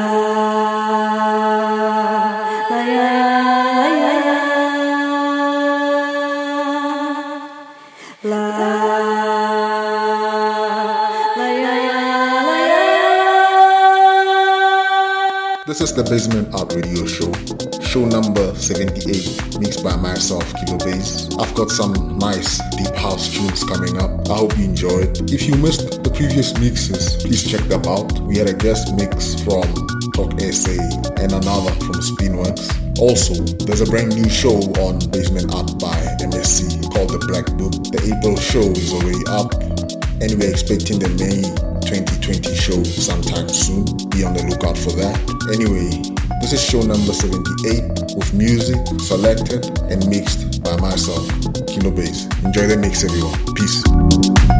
Uh... This is the Basement Art Radio Show, show number 78, mixed by myself, Kilo Bass. I've got some nice deep house tunes coming up. I hope you enjoyed. If you missed the previous mixes, please check them out. We had a guest mix from Talk SA and another from Spinworks. Also, there's a brand new show on Basement Art by MSC called The Black Book. The April show is already up and we're expecting the May 2020 show sometime soon. Be on the lookout for that. Anyway, this is show number 78 with music selected and mixed by myself, Kino Bass. Enjoy the mix, everyone. Peace.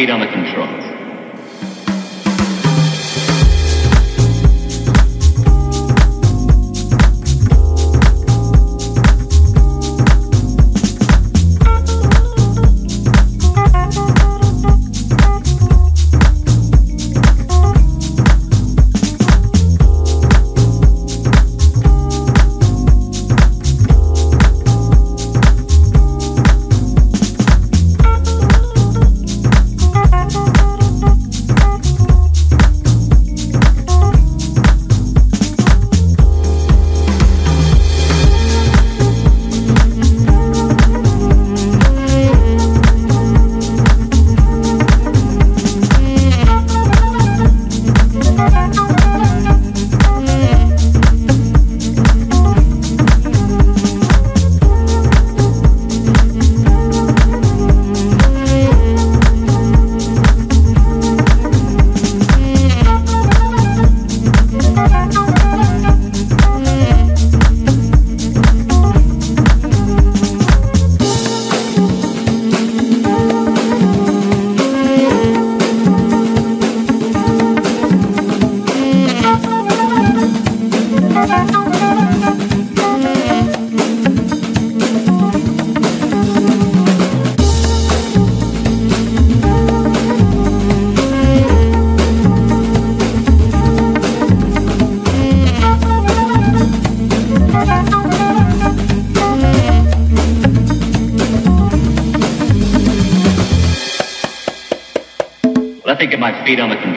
Feet on the feet on the